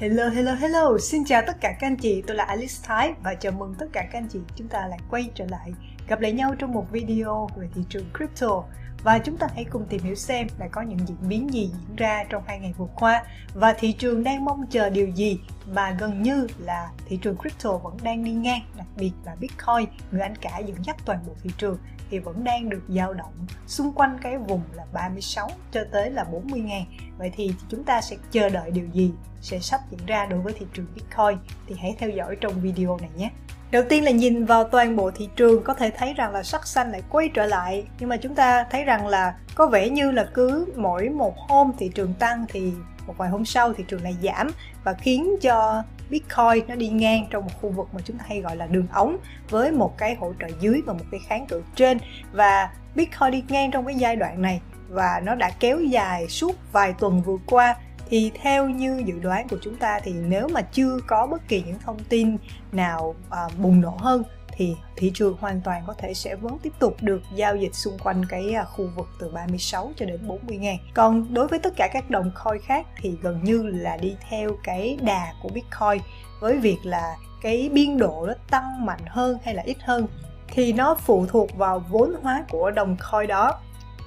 Hello, hello, hello! Xin chào tất cả các anh chị, tôi là Alice Thái và chào mừng tất cả các anh chị. Chúng ta lại quay trở lại gặp lại nhau trong một video về thị trường crypto và chúng ta hãy cùng tìm hiểu xem đã có những diễn biến gì diễn ra trong hai ngày vừa qua. Và thị trường đang mong chờ điều gì? Mà gần như là thị trường crypto vẫn đang đi ngang, đặc biệt là Bitcoin. Người anh cả dẫn dắt toàn bộ thị trường thì vẫn đang được dao động xung quanh cái vùng là 36 cho tới là 40 ngàn. Vậy thì chúng ta sẽ chờ đợi điều gì sẽ sắp diễn ra đối với thị trường Bitcoin? Thì hãy theo dõi trong video này nhé. Đầu tiên là nhìn vào toàn bộ thị trường, có thể thấy rằng là sắc xanh lại quay trở lại. Nhưng mà chúng ta thấy rằng là có vẻ như là cứ mỗi một hôm thị trường tăng thì một vài hôm sau thị trường lại giảm và khiến cho Bitcoin nó đi ngang trong một khu vực mà chúng ta hay gọi là đường ống với một cái hỗ trợ dưới và một cái kháng cự trên. Và Bitcoin đi ngang trong cái giai đoạn này và nó đã kéo dài suốt vài tuần vừa qua thì theo như dự đoán của chúng ta thì nếu mà chưa có bất kỳ những thông tin nào à, bùng nổ hơn thì thị trường hoàn toàn có thể sẽ vẫn tiếp tục được giao dịch xung quanh cái à, khu vực từ 36 cho đến 40 ngàn. Còn đối với tất cả các đồng coin khác thì gần như là đi theo cái đà của Bitcoin với việc là cái biên độ nó tăng mạnh hơn hay là ít hơn thì nó phụ thuộc vào vốn hóa của đồng coin đó.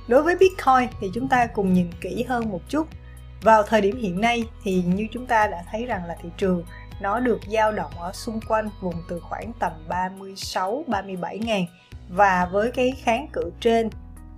Đối với Bitcoin thì chúng ta cùng nhìn kỹ hơn một chút vào thời điểm hiện nay thì như chúng ta đã thấy rằng là thị trường nó được dao động ở xung quanh vùng từ khoảng tầm 36 37 ngàn. Và với cái kháng cự trên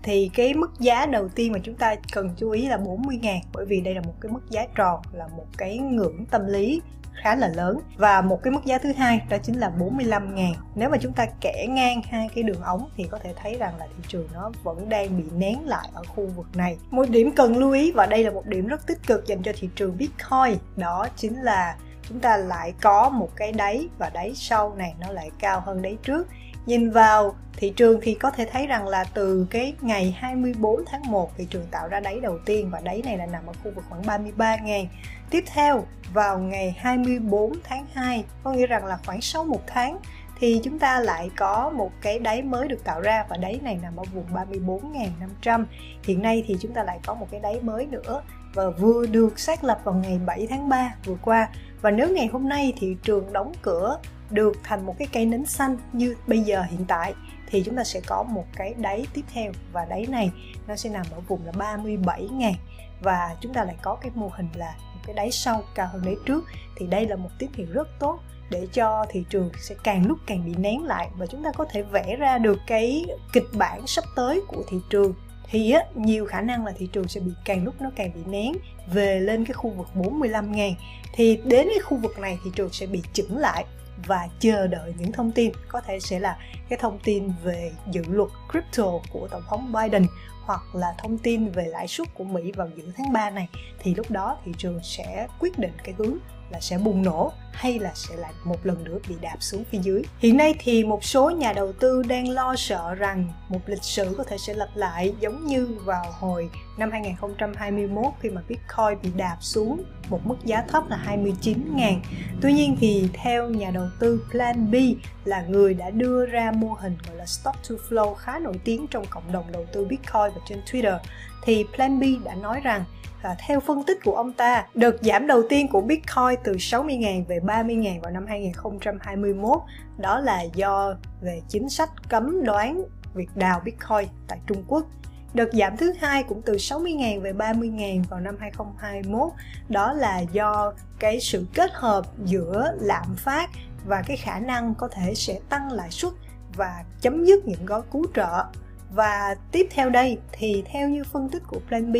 thì cái mức giá đầu tiên mà chúng ta cần chú ý là 40 ngàn, bởi vì đây là một cái mức giá tròn, là một cái ngưỡng tâm lý khá là lớn. Và một cái mức giá thứ hai, đó chính là 45 ngàn. Nếu mà chúng ta kẻ ngang hai cái đường ống thì có thể thấy rằng là thị trường nó vẫn đang bị nén lại ở khu vực này. Một điểm cần lưu ý và đây là một điểm rất tích cực dành cho thị trường Bitcoin, đó chính là chúng ta lại có một cái đáy và đáy sau này nó lại cao hơn đáy trước. Nhìn vào thị trường thì có thể thấy rằng là từ cái ngày 24 tháng 1 thị trường tạo ra đáy đầu tiên và đáy này là nằm ở khu vực khoảng 33 ngàn. Tiếp theo vào ngày 24 tháng 2 có nghĩa rằng là khoảng sau một tháng thì chúng ta lại có một cái đáy mới được tạo ra và đáy này nằm ở vùng 34.500 hiện nay thì chúng ta lại có một cái đáy mới nữa và vừa được xác lập vào ngày 7 tháng 3 vừa qua. Và nếu ngày hôm nay thị trường đóng cửa được thành một cái cây nến xanh như bây giờ hiện tại, thì chúng ta sẽ có một cái đáy tiếp theo. Và đáy này nó sẽ nằm ở vùng là 37 ngàn và chúng ta lại có cái mô hình là cái đáy sau cao hơn đáy trước thì đây là một tín hiệu rất tốt để cho thị trường sẽ càng lúc càng bị nén lại và chúng ta có thể vẽ ra được cái kịch bản sắp tới của thị trường. Thì á, nhiều khả năng là thị trường sẽ bị càng lúc nó càng bị nén về lên cái khu vực 45 ngàn thì đến cái khu vực này thị trường sẽ bị chững lại và chờ đợi những thông tin có thể sẽ là cái thông tin về dự luật crypto của tổng thống Biden hoặc là thông tin về lãi suất của Mỹ vào giữa tháng 3 này thì lúc đó thị trường sẽ quyết định cái hướng là sẽ bùng nổ hay là sẽ lại một lần nữa bị đạp xuống phía dưới. Hiện nay thì một số nhà đầu tư đang lo sợ rằng một lịch sử có thể sẽ lặp lại giống như vào hồi năm 2021 khi mà Bitcoin bị đạp xuống một mức giá thấp là 29.000. Tuy nhiên thì theo nhà đầu tư Plan B là người đã đưa ra mô hình gọi là Stock to Flow khá nổi tiếng trong cộng đồng đầu tư Bitcoin và trên Twitter thì Plan B đã nói rằng và theo phân tích của ông ta, đợt giảm đầu tiên của Bitcoin từ 60.000 về 30.000 vào năm 2021 đó là do về chính sách cấm đoán việc đào Bitcoin tại Trung Quốc. Đợt giảm thứ hai cũng từ 60.000 về 30.000 vào năm 2021 đó là do cái sự kết hợp giữa lạm phát và cái khả năng có thể sẽ tăng lãi suất và chấm dứt những gói cứu trợ và tiếp theo đây thì theo như phân tích của Plan B,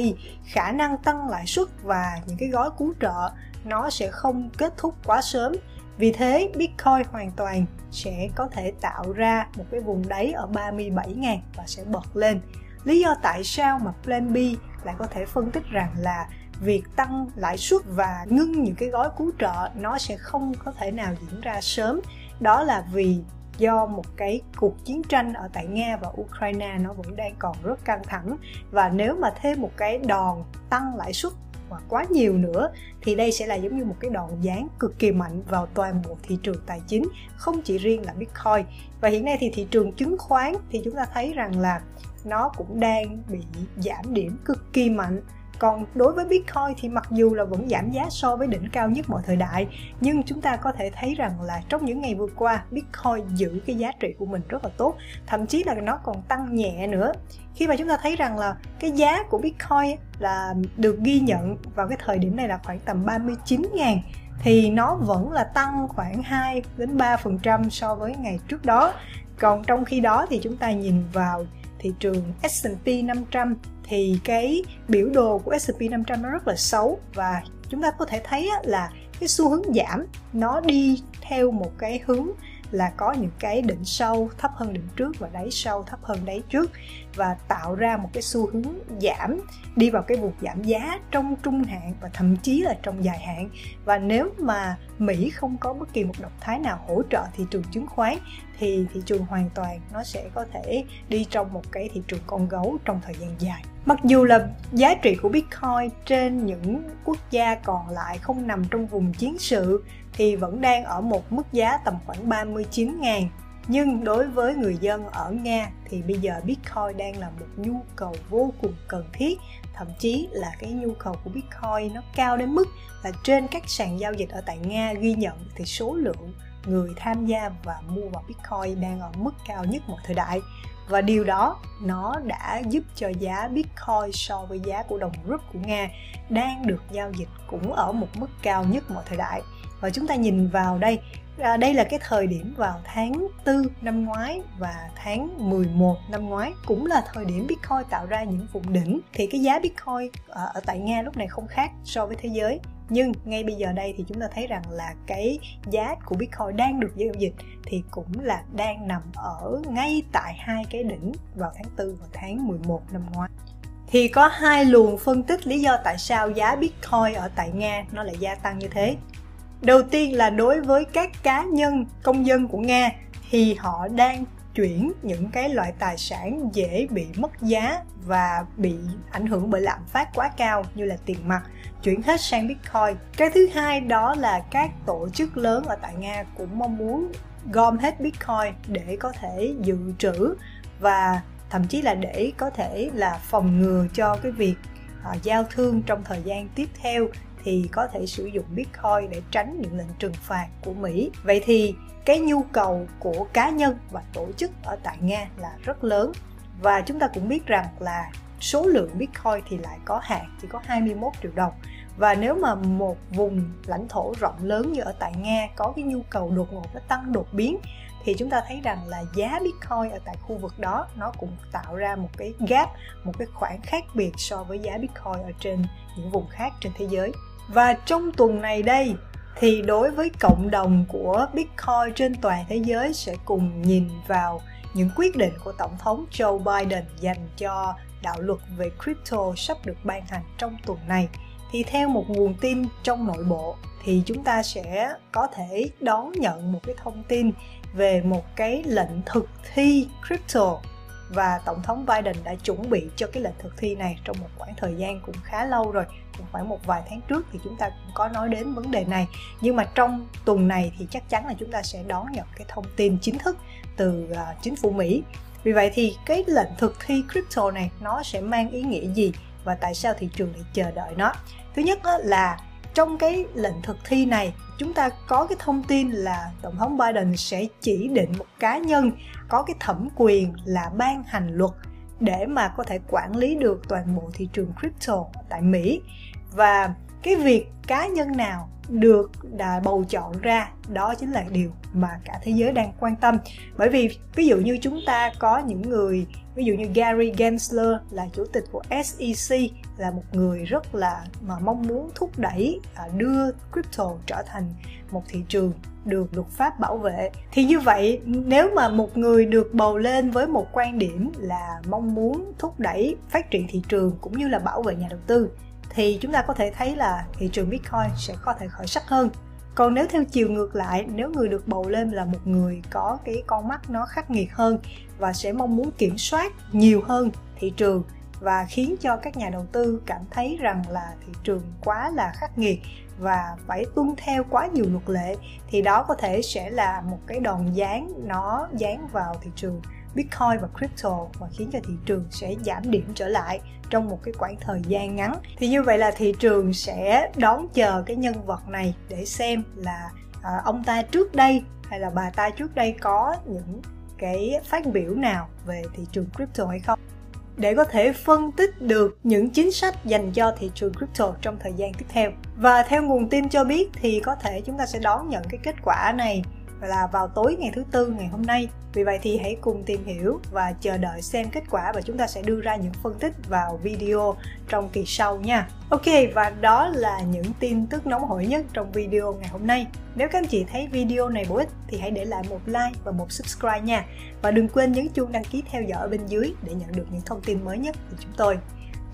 khả năng tăng lãi suất và những cái gói cứu trợ nó sẽ không kết thúc quá sớm. Vì thế Bitcoin hoàn toàn sẽ có thể tạo ra một cái vùng đáy ở 37.000 và sẽ bật lên. Lý do tại sao mà Plan B lại có thể phân tích rằng là việc tăng lãi suất và ngưng những cái gói cứu trợ nó sẽ không có thể nào diễn ra sớm. Đó là vì do một cái cuộc chiến tranh ở tại Nga và Ukraine nó vẫn đang còn rất căng thẳng. Và nếu mà thêm một cái đòn tăng lãi suất mà quá nhiều nữa, thì đây sẽ là giống như một cái đòn giáng cực kỳ mạnh vào toàn bộ thị trường tài chính, không chỉ riêng là Bitcoin. Và hiện nay thì thị trường chứng khoán thì chúng ta thấy rằng là nó cũng đang bị giảm điểm cực kỳ mạnh còn đối với Bitcoin thì mặc dù là vẫn giảm giá so với đỉnh cao nhất mọi thời đại, nhưng chúng ta có thể thấy rằng là trong những ngày vừa qua, Bitcoin giữ cái giá trị của mình rất là tốt, thậm chí là nó còn tăng nhẹ nữa khi mà chúng ta thấy rằng là cái giá của Bitcoin là được ghi nhận vào cái thời điểm này là khoảng tầm 39 ngàn, thì nó vẫn là tăng khoảng 2 đến 3% so với ngày trước đó. Còn trong khi đó thì chúng ta nhìn vào thị trường S&P 500 thì cái biểu đồ của S&P 500 nó rất là xấu và chúng ta có thể thấy là cái xu hướng giảm. Nó đi theo một cái hướng là có những cái đỉnh sâu thấp hơn đỉnh trước và đáy sâu thấp hơn đáy trước và tạo ra một cái xu hướng giảm, đi vào cái vùng giảm giá trong trung hạn và thậm chí là trong dài hạn và nếu mà Mỹ không có bất kỳ một động thái nào hỗ trợ thị trường chứng khoán, thì thị trường hoàn toàn nó sẽ có thể đi trong một cái thị trường con gấu trong thời gian dài. Mặc dù là giá trị của Bitcoin trên những quốc gia còn lại không nằm trong vùng chiến sự thì vẫn đang ở một mức giá tầm khoảng 39 ngàn. Nhưng đối với người dân ở Nga thì bây giờ Bitcoin đang là một nhu cầu vô cùng cần thiết. Thậm chí là cái nhu cầu của Bitcoin nó cao đến mức là trên các sàn giao dịch ở tại Nga ghi nhận thì số lượng người tham gia và mua vào Bitcoin đang ở mức cao nhất mọi thời đại và điều đó nó đã giúp cho giá Bitcoin so với giá của đồng rúp của Nga đang được giao dịch cũng ở một mức cao nhất mọi thời đại. Và chúng ta nhìn vào đây à, đây là cái thời điểm vào tháng 4 năm ngoái và tháng 11 năm ngoái cũng là thời điểm Bitcoin tạo ra những vùng đỉnh. Thì cái giá Bitcoin ở, ở tại Nga lúc này không khác so với thế giới. Nhưng ngay bây giờ đây thì chúng ta thấy rằng là cái giá của Bitcoin đang được giao dịch thì cũng là đang nằm ở ngay tại hai cái đỉnh vào tháng 4 và tháng 11 năm ngoái. Thì có hai luồng phân tích lý do tại sao giá Bitcoin ở tại Nga nó lại gia tăng như thế. Đầu tiên là đối với các cá nhân, công dân của Nga, thì họ đang chuyển những cái loại tài sản dễ bị mất giá và bị ảnh hưởng bởi lạm phát quá cao như là tiền mặt, chuyển hết sang Bitcoin. Cái thứ hai đó là các tổ chức lớn ở tại Nga cũng mong muốn gom hết Bitcoin để có thể dự trữ và thậm chí là để có thể là phòng ngừa cho cái việc à, giao thương trong thời gian tiếp theo thì có thể sử dụng Bitcoin để tránh những lệnh trừng phạt của Mỹ. Vậy thì cái nhu cầu của cá nhân và tổ chức ở tại Nga là rất lớn và chúng ta cũng biết rằng là số lượng Bitcoin thì lại có hạn chỉ có 21 triệu đồng và nếu mà một vùng lãnh thổ rộng lớn như ở tại Nga có cái nhu cầu đột ngột nó tăng đột biến thì chúng ta thấy rằng là giá Bitcoin ở tại khu vực đó nó cũng tạo ra một cái gap, một cái khoảng khác biệt so với giá Bitcoin ở trên những vùng khác trên thế giới. Và trong tuần này đây, thì đối với cộng đồng của Bitcoin trên toàn thế giới sẽ cùng nhìn vào những quyết định của Tổng thống Joe Biden dành cho đạo luật về crypto sắp được ban hành trong tuần này. Thì theo một nguồn tin trong nội bộ, thì chúng ta sẽ có thể đón nhận một cái thông tin về một cái lệnh thực thi crypto và tổng thống Biden đã chuẩn bị cho cái lệnh thực thi này trong một khoảng thời gian cũng khá lâu rồi. Khoảng một vài tháng trước thì chúng ta cũng có nói đến vấn đề này. Nhưng mà trong tuần này thì chắc chắn là chúng ta sẽ đón nhận cái thông tin chính thức từ uh, chính phủ Mỹ. Vì vậy thì cái lệnh thực thi crypto này nó sẽ mang ý nghĩa gì và tại sao thị trường lại chờ đợi nó? Thứ nhất là trong cái lệnh thực thi này, chúng ta có cái thông tin là tổng thống Biden sẽ chỉ định một cá nhân có cái thẩm quyền là ban hành luật để mà có thể quản lý được toàn bộ thị trường crypto tại Mỹ. Và cái việc cá nhân nào được đã bầu chọn ra, đó chính là điều mà cả thế giới đang quan tâm. Bởi vì ví dụ như chúng ta có những người ví dụ như Gary Gensler là chủ tịch của SEC là một người rất là mà mong muốn thúc đẩy à, đưa crypto trở thành một thị trường được luật pháp bảo vệ thì như vậy nếu mà một người được bầu lên với một quan điểm là mong muốn thúc đẩy phát triển thị trường cũng như là bảo vệ nhà đầu tư thì chúng ta có thể thấy là thị trường Bitcoin sẽ có thể khởi sắc hơn. Còn nếu theo chiều ngược lại, nếu người được bầu lên là một người có cái con mắt nó khắc nghiệt hơn và sẽ mong muốn kiểm soát nhiều hơn thị trường và khiến cho các nhà đầu tư cảm thấy rằng là thị trường quá là khắc nghiệt và phải tuân theo quá nhiều luật lệ thì đó có thể sẽ là một cái đòn giáng nó giáng vào thị trường Bitcoin và crypto và khiến cho thị trường sẽ giảm điểm trở lại trong một cái khoảng thời gian ngắn. Thì như vậy là thị trường sẽ đón chờ cái nhân vật này để xem là à, ông ta trước đây hay là bà ta trước đây có những cái phát biểu nào về thị trường crypto hay không để có thể phân tích được những chính sách dành cho thị trường crypto trong thời gian tiếp theo. Và theo nguồn tin cho biết thì có thể chúng ta sẽ đón nhận cái kết quả này là vào tối ngày thứ tư ngày hôm nay. Vì vậy thì hãy cùng tìm hiểu và chờ đợi xem kết quả và chúng ta sẽ đưa ra những phân tích vào video trong kỳ sau nha. Ok, và đó là những tin tức nóng hổi nhất trong video ngày hôm nay. Nếu các anh chị thấy video này bổ ích thì hãy để lại một like và một subscribe nha. Và đừng quên nhấn chuông đăng ký theo dõi ở bên dưới để nhận được những thông tin mới nhất từ chúng tôi.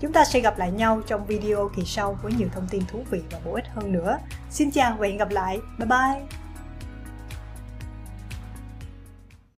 Chúng ta sẽ gặp lại nhau trong video kỳ sau với nhiều thông tin thú vị và bổ ích hơn nữa. Xin chào và hẹn gặp lại. Bye bye!